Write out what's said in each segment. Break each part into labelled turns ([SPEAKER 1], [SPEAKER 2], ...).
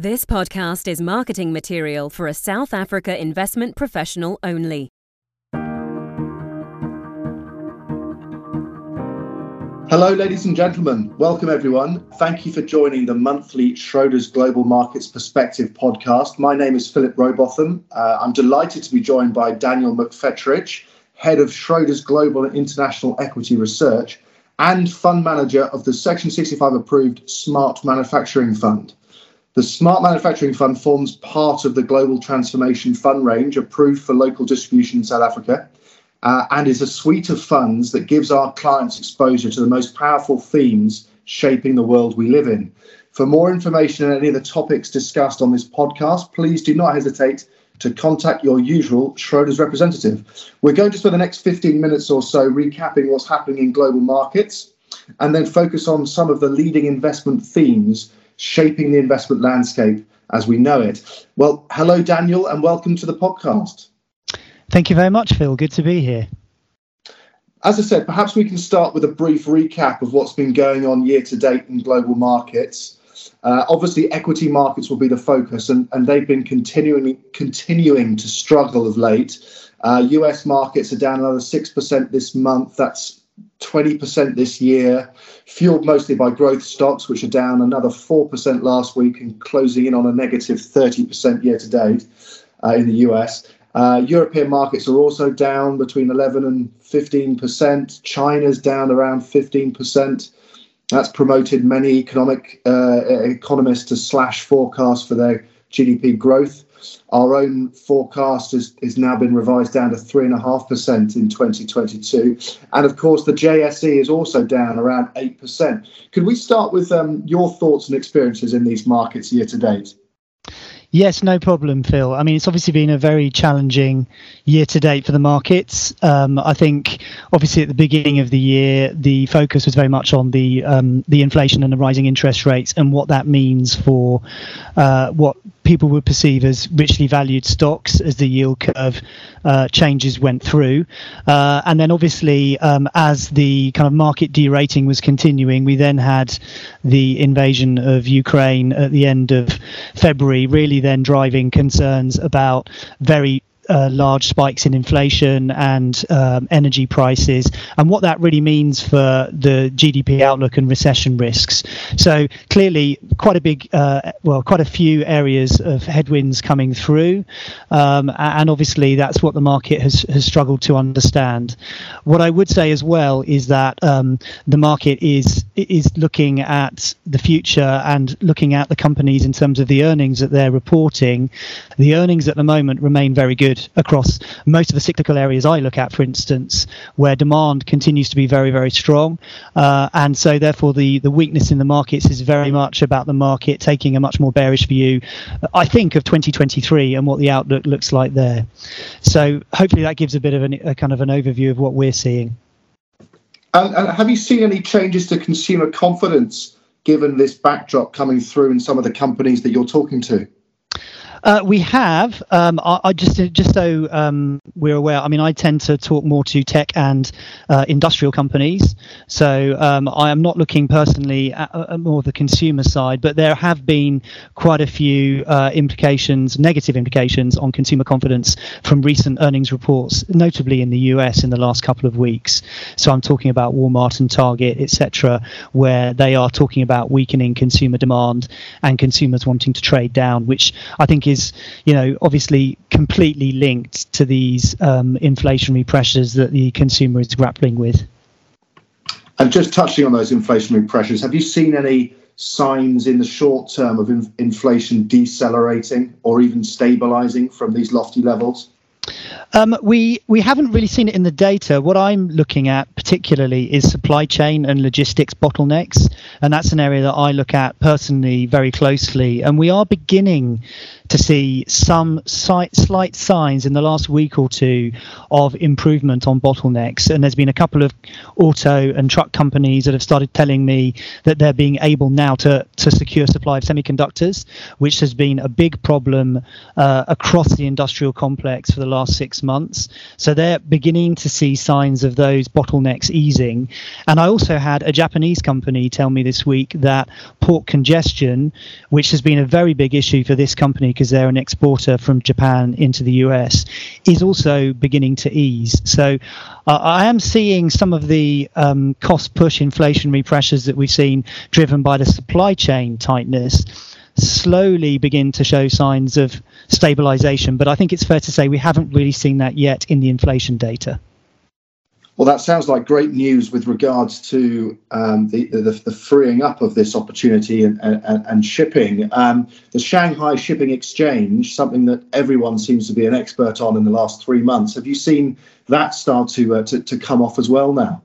[SPEAKER 1] This podcast is marketing material for a South Africa investment professional only.
[SPEAKER 2] Hello, ladies and gentlemen. Welcome, everyone. Thank you for joining the monthly Schroders Global Markets Perspective podcast. My name is Philip Robotham. Uh, I'm delighted to be joined by Daniel McFetrich, head of Schroders Global and International Equity Research and fund manager of the Section 65 approved Smart Manufacturing Fund. The Smart Manufacturing Fund forms part of the Global Transformation Fund range approved for local distribution in South Africa uh, and is a suite of funds that gives our clients exposure to the most powerful themes shaping the world we live in. For more information on any of the topics discussed on this podcast, please do not hesitate to contact your usual Schroders representative. We're going to spend the next 15 minutes or so recapping what's happening in global markets and then focus on some of the leading investment themes shaping the investment landscape as we know it. Well, hello, Daniel, and welcome to the podcast.
[SPEAKER 3] Thank you very much, Phil. Good to be here.
[SPEAKER 2] As I said, perhaps we can start with a brief recap of what's been going on year to date in global markets. Uh, obviously, equity markets will be the focus, and, and they've been continuing continuing to struggle of late. Uh, U.S. markets are down another six percent this month. That's 20% this year, fueled mostly by growth stocks, which are down another 4% last week and closing in on a negative 30% year to date uh, in the US. Uh, European markets are also down between 11 and 15%. China's down around 15%. That's promoted many economic uh, economists to slash forecasts for their GDP growth. Our own forecast has, has now been revised down to 3.5% in 2022. And of course, the JSE is also down around 8%. Could we start with um, your thoughts and experiences in these markets year to date?
[SPEAKER 3] Yes, no problem, Phil. I mean, it's obviously been a very challenging year to date for the markets. Um, I think, obviously, at the beginning of the year, the focus was very much on the um, the inflation and the rising interest rates and what that means for uh, what people would perceive as richly valued stocks as the yield curve uh, changes went through. Uh, and then, obviously, um, as the kind of market derating was continuing, we then had the invasion of Ukraine at the end of February, really then driving concerns about very uh, large spikes in inflation and um, energy prices, and what that really means for the GDP outlook and recession risks. So clearly, quite a big, uh, well, quite a few areas of headwinds coming through, um, and obviously that's what the market has has struggled to understand. What I would say as well is that um, the market is is looking at the future and looking at the companies in terms of the earnings that they're reporting. The earnings at the moment remain very good across most of the cyclical areas I look at, for instance, where demand continues to be very, very strong. Uh, and so, therefore, the, the weakness in the markets is very much about the market taking a much more bearish view, I think, of 2023 and what the outlook looks like there. So, hopefully, that gives a bit of an, a kind of an overview of what we're seeing.
[SPEAKER 2] And, and have you seen any changes to consumer confidence given this backdrop coming through in some of the companies that you're talking to?
[SPEAKER 3] Uh, we have. Um, I, I, just just so um, we're aware. I mean, I tend to talk more to tech and uh, industrial companies. So um, I am not looking personally at, at, more the consumer side, but there have been quite a few uh, implications, negative implications on consumer confidence from recent earnings reports, notably in the US in the last couple of weeks. So I'm talking about Walmart and Target, etc., where they are talking about weakening consumer demand and consumers wanting to trade down, which I think is, you know, obviously completely linked to these um, inflationary pressures that the consumer is grappling with.
[SPEAKER 2] And just touching on those inflationary pressures, have you seen any signs in the short term of in- inflation decelerating or even stabilizing from these lofty levels?
[SPEAKER 3] Um, we we haven't really seen it in the data. What I'm looking at particularly is supply chain and logistics bottlenecks, and that's an area that I look at personally very closely. And we are beginning to see some slight, slight signs in the last week or two of improvement on bottlenecks. And there's been a couple of auto and truck companies that have started telling me that they're being able now to to secure supply of semiconductors, which has been a big problem uh, across the industrial complex for the last six months. So they're beginning to see signs of those bottlenecks easing. And I also had a Japanese company tell me this week that port congestion, which has been a very big issue for this company because they're an exporter from Japan into the US, is also beginning to ease. So uh, I am seeing some of the um, cost push inflationary pressures that we've seen driven by the supply chain tightness slowly begin to show signs of stabilization. But I think it's fair to say we haven't really seen that yet in the inflation data.
[SPEAKER 2] Well, that sounds like great news with regards to um, the, the, the, freeing up of this opportunity and, and, and shipping. Um, the Shanghai Shipping Exchange, something that everyone seems to be an expert on in the last three months. Have you seen that start to, uh, to, to come off as well now?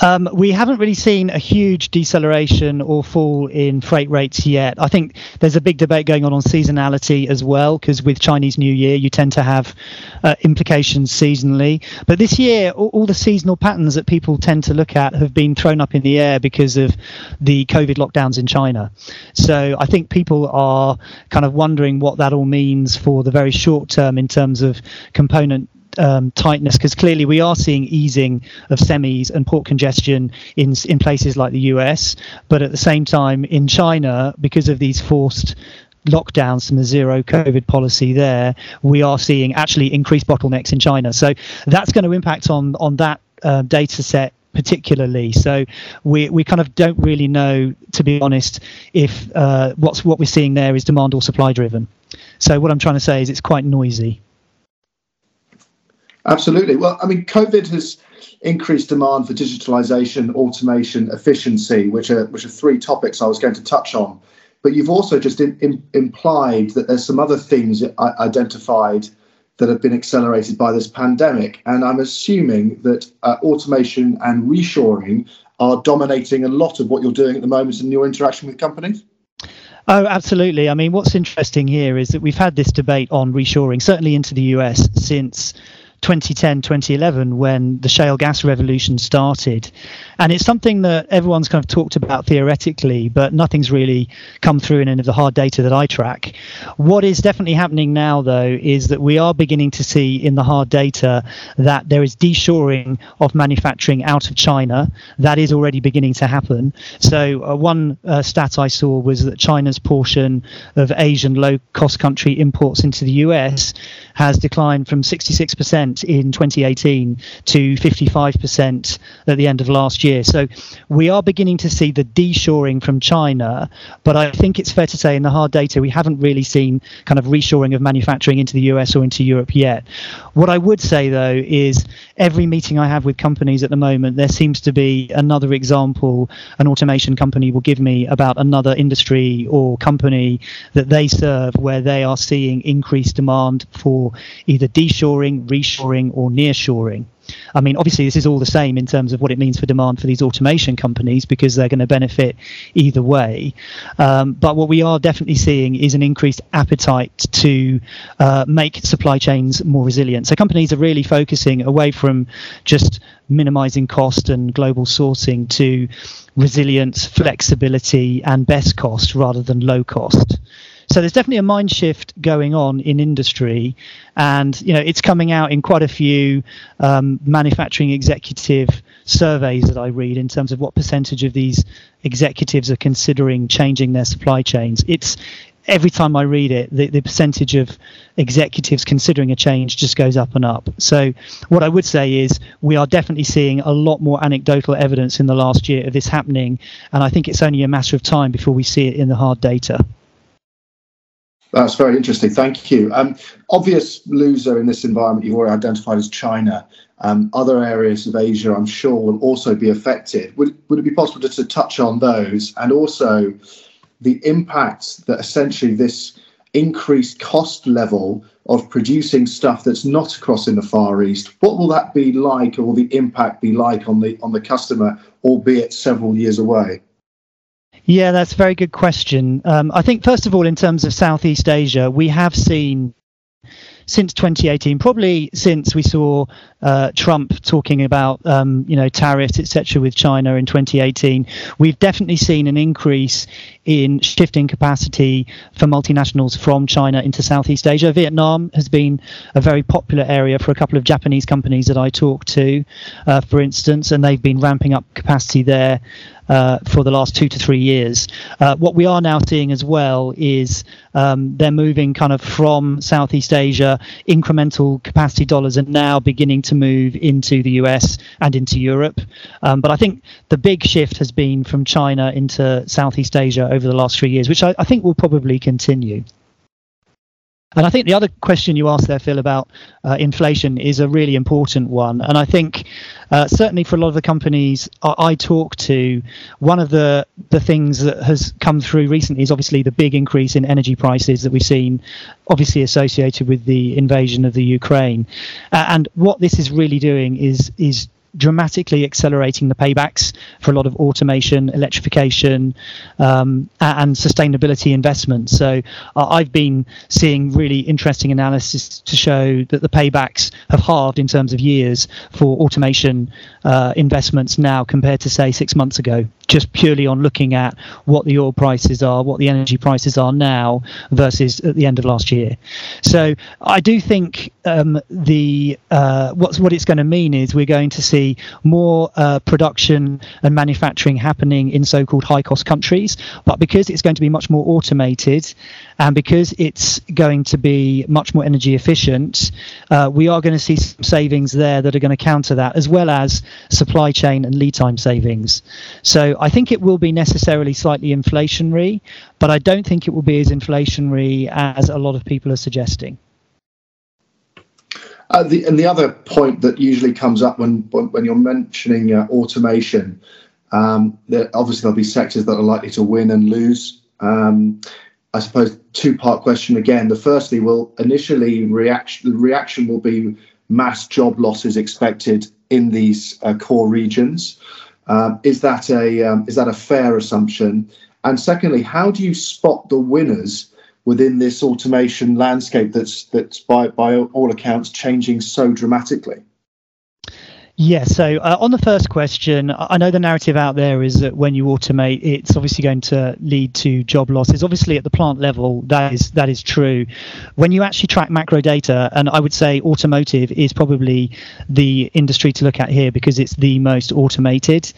[SPEAKER 3] Um, we haven't really seen a huge deceleration or fall in freight rates yet. I think there's a big debate going on on seasonality as well, because with Chinese New Year, you tend to have uh, implications seasonally. But this year, all, all, the seasonal patterns that people tend to look at have been thrown up in the air because of the COVID lockdowns in China. So I think people are kind of wondering what that all means for the very short term in terms of component um, tightness because clearly we are seeing easing of semis and port congestion in in places like the US, but at the same time in China because of these forced lockdowns from the zero COVID policy there, we are seeing actually increased bottlenecks in China. So that's going to impact on on that uh, data set particularly. So we we kind of don't really know, to be honest, if uh, what's what we're seeing there is demand or supply driven. So what I'm trying to say is it's quite noisy.
[SPEAKER 2] Absolutely. Well, I mean, COVID has increased demand for digitalization, automation, efficiency, which are which are three topics I was going to touch on. But you've also just in, in, implied that there's some other things identified that have been accelerated by this pandemic, and I'm assuming that uh, automation and reshoring are dominating a lot of what you're doing at the moment in your interaction with companies.
[SPEAKER 3] Oh, absolutely. I mean, what's interesting here is that we've had this debate on reshoring, certainly into the US, since 2010, 2011, when the shale gas revolution started. And it's something that everyone's kind of talked about theoretically, but nothing's really come through in any of the hard data that I track. What is definitely happening now, though, is that we are beginning to see in the hard data that there is deshoring of manufacturing out of China. That is already beginning to happen. So, uh, one uh, stat I saw was that China's portion of Asian low cost country imports into the US has declined from 66% in 2018 to 55% at the end of last year. So we are beginning to see the deshoring from China, but I think it's fair to say in the hard data we haven't really seen kind of reshoring of manufacturing into the US or into Europe yet. What I would say though is every meeting I have with companies at the moment, there seems to be another example an automation company will give me about another industry or company that they serve where they are seeing increased demand for either deshoring, reshoring onshoring or nearshoring. I mean, obviously, this is all the same in terms of what it means for demand for these automation companies because they're going to benefit either way. Um, but what we are definitely seeing is an increased appetite to uh, make supply chains more resilient. So companies are really focusing away from just minimizing cost and global sourcing to resilience, flexibility, and best cost rather than low cost. So there's definitely a mind shift going on in industry, and you know it's coming out in quite a few um, manufacturing executive surveys that I read in terms of what percentage of these executives are considering changing their supply chains. It's every time I read it, the, the percentage of executives considering a change just goes up and up. So, what I would say is we are definitely seeing a lot more anecdotal evidence in the last year of this happening, and I think it's only a matter of time before we see it in the hard data.
[SPEAKER 2] That's very interesting. Thank you. Um, obvious loser in this environment you've already identified as China. Um, other areas of Asia, I'm sure, will also be affected. Would, would it be possible to, to touch on those and also the impact that essentially this increased cost level of producing stuff that's not across in the Far East? What will that be like, or will the impact be like on the on the customer, albeit several years away?
[SPEAKER 3] Yeah, that's a very good question. Um, I think, first of all, in terms of Southeast Asia, we have seen since 2018, probably since we saw uh, Trump talking about um, you know tariffs etc. with China in 2018, we've definitely seen an increase in shifting capacity for multinationals from China into Southeast Asia. Vietnam has been a very popular area for a couple of Japanese companies that I talk to, uh, for instance, and they've been ramping up capacity there uh, for the last two to three years. Uh, what we are now seeing as well is um, they're moving kind of from Southeast Asia, incremental capacity dollars are now beginning to move into the US and into Europe. Um, but I think the big shift has been from China into Southeast Asia over the last three years, which I, I think will probably continue. And I think the other question you asked there, Phil, about uh, inflation is a really important one. And I think uh, certainly for a lot of the companies I, I, talk to, one of the, the things that has come through recently is obviously the big increase in energy prices that we've seen, obviously associated with the invasion of the Ukraine. Uh, and what this is really doing is is dramatically accelerating the paybacks for a lot of automation, electrification, um, and sustainability investments. So uh, I've been seeing really interesting analysis to show that the paybacks have halved in terms of years for automation uh, investments now compared to say six months ago just purely on looking at what the oil prices are, what the energy prices are now versus at the end of last year. So I do think um, the uh, what's what it's going to mean is we're going to see more uh, production and manufacturing happening in so-called high-cost countries, but because it's going to be much more automated and because it's going to be much more energy efficient, uh, we are going to see some savings there that are going to counter that, as well as supply chain and lead time savings. So I think it will be necessarily slightly inflationary, but I don't think it will be as inflationary as a lot of people are suggesting.
[SPEAKER 2] Uh, the, and the other point that usually comes up when when you're mentioning uh, automation, um, obviously there'll be sectors that are likely to win and lose. Um, I suppose two part question again. The firstly will initially reaction the reaction will be mass job losses expected in these uh, core regions. Um, is that a um, is that a fair assumption? And secondly, how do you spot the winners within this automation landscape that's that's by by all accounts changing so dramatically?
[SPEAKER 3] Yeah, so uh, on the first question, I know the narrative out there is that when you automate, it's obviously going to lead to job losses. Obviously, at the plant level, that is that is true. When you actually track macro data, and I would say automotive is probably the industry to look at here because it's the most automated.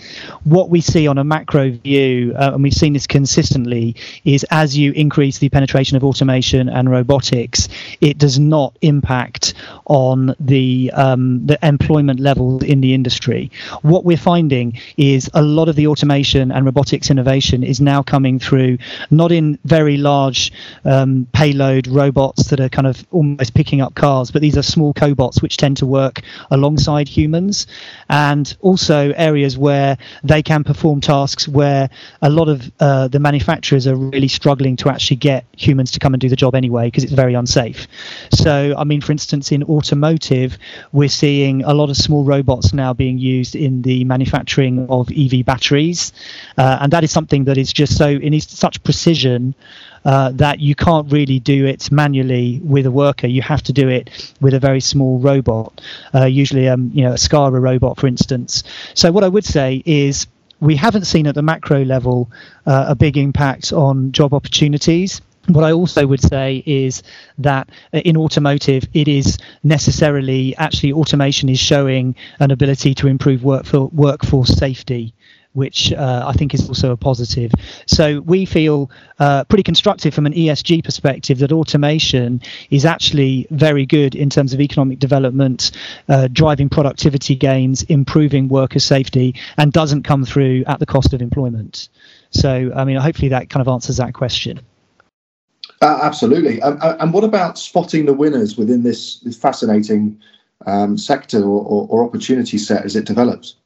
[SPEAKER 3] What we see on a macro view, uh, and we've seen this consistently, is as you increase the penetration of automation and robotics, it does not impact on the um, the employment levels in the industry. What we're finding is a lot of the automation and robotics innovation is now coming through not in very large um, payload robots that are kind of almost picking up cars, but these are small cobots which tend to work alongside humans, and also areas where they can perform tasks where a lot of uh, the manufacturers are really struggling to actually get humans to come and do the job anyway because it's very unsafe. So, I mean, for instance, in automotive, we're seeing a lot of small robots robots now being used in the manufacturing of EV batteries, uh, and that is something that is just so in such precision uh, that you can't really do it manually with a worker. You have to do it with a very small robot, uh, usually um, you know a SCARA robot, for instance. So what I would say is we haven't seen at the macro level uh, a big impact on job opportunities. What I also would say is that in automotive, it is necessarily actually automation is showing an ability to improve workforce safety which uh, I think is also a positive. So we feel uh, pretty constructive from an ESG perspective that automation is actually very good in terms of economic development, uh, driving productivity gains, improving worker safety, and doesn't come through at the cost of employment. So, I mean, hopefully that kind of answers that question.
[SPEAKER 2] Uh, absolutely. Um, and what about spotting the winners within this, this fascinating um, sector or, or, or opportunity set as it develops?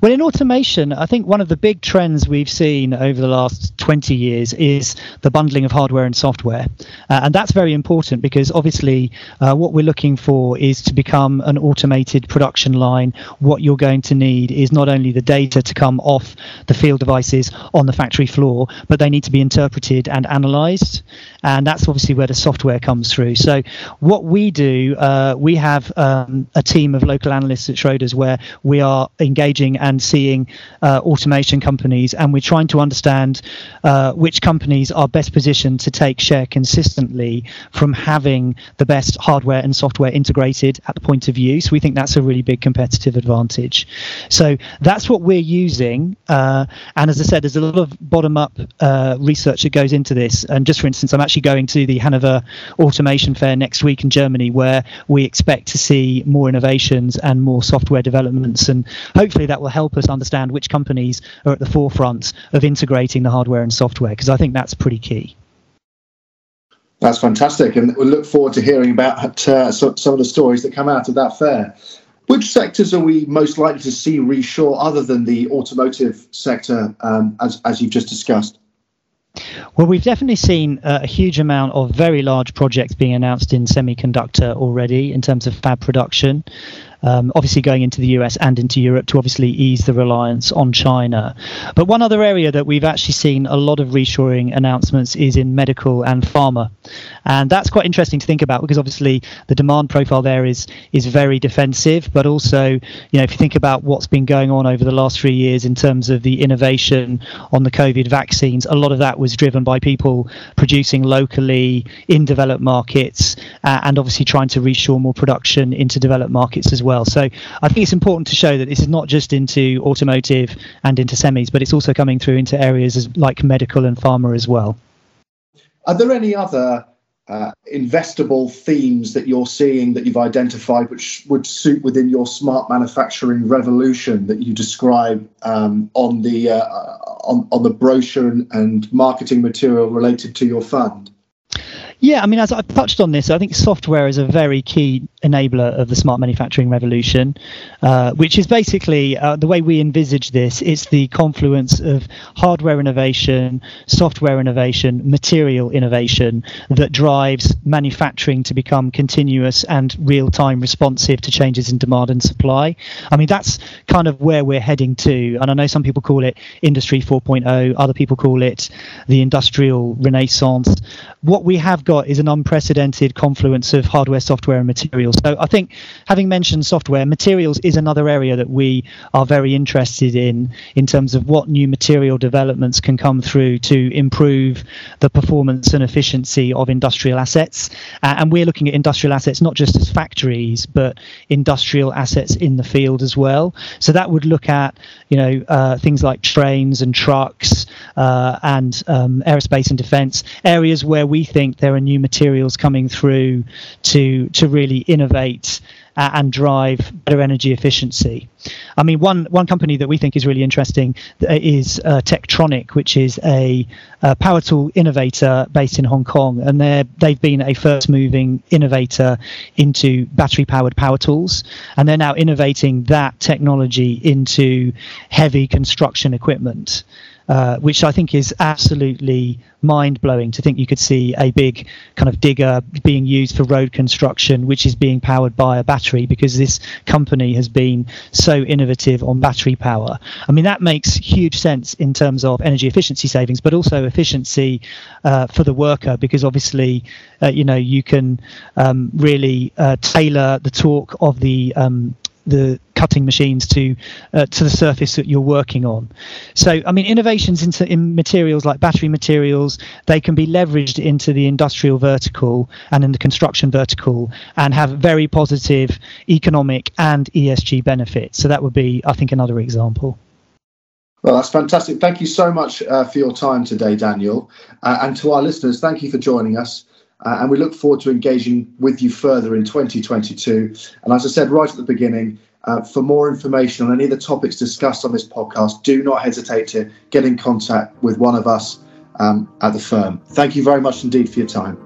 [SPEAKER 3] Well, in automation, I think one of the big trends we've seen over the last 20 years is the bundling of hardware and software. Uh, and that's very important because obviously uh, what we're looking for is to become an automated production line. What you're going to need is not only the data to come off the field devices on the factory floor, but they need to be interpreted and analyzed. And that's obviously where the software comes through. So, what we do, uh, we have um, a team of local analysts at Schroders where we are engaging and seeing uh, automation companies, and we're trying to understand uh, which companies are best positioned to take share consistently from having the best hardware and software integrated at the point of use. We think that's a really big competitive advantage. So that's what we're using. Uh, and as I said, there's a lot of bottom up uh, research that goes into this. And just for instance, I'm actually going to the Hanover Automation Fair next week in Germany, where we expect to see more innovations and more software developments. And hopefully that will help us understand which companies are at the forefront of integrating the hardware and software, because I think that's pretty key.
[SPEAKER 2] That's fantastic, and we look forward to hearing about uh, some of the stories that come out of that fair. Which sectors are we most likely to see reshore other than the automotive sector, um, as, as you've just discussed?
[SPEAKER 3] Well, we've definitely seen uh, a huge amount of very large projects being announced in semiconductor already in terms of fab production um, obviously going into the US and into Europe to obviously ease the reliance on China. But one other area that we've actually seen a lot of reshoring announcements is in medical and pharma, and that's quite interesting to think about because obviously the demand profile there is is very defensive, but also you know if you think about what's been going on over the last three years in terms of the innovation on the COVID vaccines, a lot of that was driven by people producing locally in developed markets uh, and obviously trying to reshore more production into developed markets as well well. So I think it's important to show that this is not just into automotive and into semis, but it's also coming through into areas as, like medical and pharma as well.
[SPEAKER 2] Are there any other uh, investable themes that you're seeing that you've identified which would suit within your smart manufacturing revolution that you describe um, on the uh, on, on the brochure and marketing material related to your fund?
[SPEAKER 3] Yeah, I mean, as I've touched on this, I think software is a very key enabler of the smart manufacturing revolution, uh, which is basically uh, the way we envisage this. It's the confluence of hardware innovation, software innovation, material innovation that drives manufacturing to become continuous and real time responsive to changes in demand and supply. I mean, that's kind of where we're heading to. And I know some people call it Industry 4.0, other people call it the industrial renaissance. What we have got got is an unprecedented confluence of hardware, software, and materials. So I think, having mentioned software, materials is another area that we are very interested in in terms of what new material developments can come through to improve the performance and efficiency of industrial assets. Uh, and we're looking at industrial assets not just as factories, but industrial assets in the field as well. So that would look at you know uh, things like trains and trucks uh, and um, aerospace and defence areas where we think there are new materials coming through to to really innovate uh, and drive better energy efficiency. I mean, one one company that we think is really interesting uh, is uh, Techtronic, which is a, a, power tool innovator based in Hong Kong, and they they've been a first moving innovator into battery powered power tools, and they're now innovating that technology into heavy construction equipment. Uh, which I think is absolutely mind blowing to think you could see a big kind of digger being used for road construction, which is being powered by a battery because this company has been so innovative on battery power. I mean, that makes huge sense in terms of energy efficiency savings, but also efficiency uh, for the worker because obviously, uh, you know, you can um, really uh, tailor the torque of the um, the cutting machines to uh, to the surface that you're working on. So, I mean, innovations into in materials like battery materials, they can be leveraged into the industrial vertical and in the construction vertical and have very positive economic and ESG benefits. So that would be, I think, another example.
[SPEAKER 2] Well, that's fantastic. Thank you so much uh, for your time today, Daniel. Uh, and to our listeners, thank you for joining us. Uh, and we look forward to engaging with you further in 2022. And as I said right at the beginning, uh, for more information on any of the topics discussed on this podcast, do not hesitate to get in contact with one of us um, at the firm. Thank you very much indeed for your time.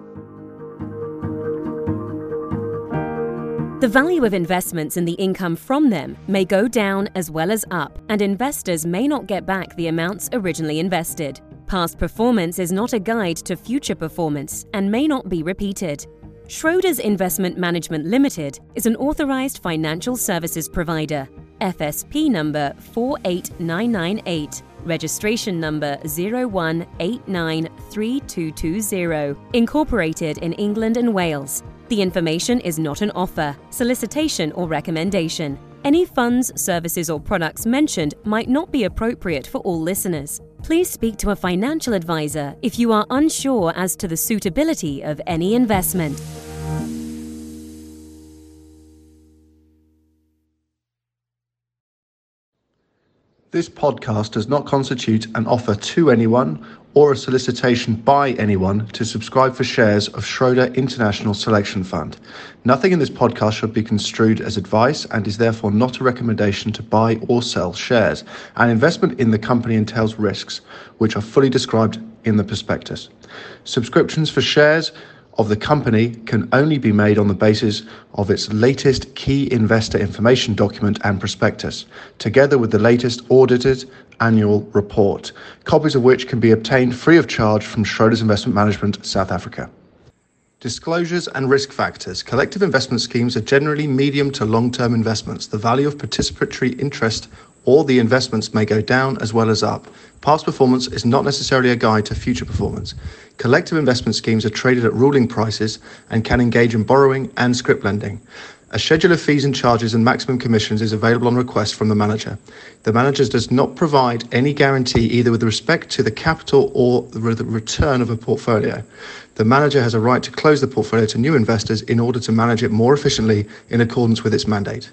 [SPEAKER 1] The value of investments and the income from them may go down as well as up, and investors may not get back the amounts originally invested. Past performance is not a guide to future performance and may not be repeated. Schroders Investment Management Limited is an authorized financial services provider. FSP number 48998, registration number 01893220, incorporated in England and Wales. The information is not an offer, solicitation, or recommendation. Any funds, services, or products mentioned might not be appropriate for all listeners. Please speak to a financial advisor if you are unsure as to the suitability of any investment.
[SPEAKER 2] This podcast does not constitute an offer to anyone or a solicitation by anyone to subscribe for shares of Schroder International Selection Fund. Nothing in this podcast should be construed as advice and is therefore not a recommendation to buy or sell shares. An investment in the company entails risks, which are fully described in the prospectus. Subscriptions for shares of the company can only be made on the basis of its latest key investor information document and prospectus, together with the latest audited annual report, copies of which can be obtained free of charge from Schroders Investment Management, South Africa. Disclosures and risk factors. Collective investment schemes are generally medium to long term investments. The value of participatory interest or the investments may go down as well as up. Past performance is not necessarily a guide to future performance. Collective investment schemes are traded at ruling prices and can engage in borrowing and scrip lending. A schedule of fees and charges and maximum commissions is available on request from the manager. The manager does not provide any guarantee either with respect to the capital or the return of a portfolio. The manager has a right to close the portfolio to new investors in order to manage it more efficiently in accordance with its mandate.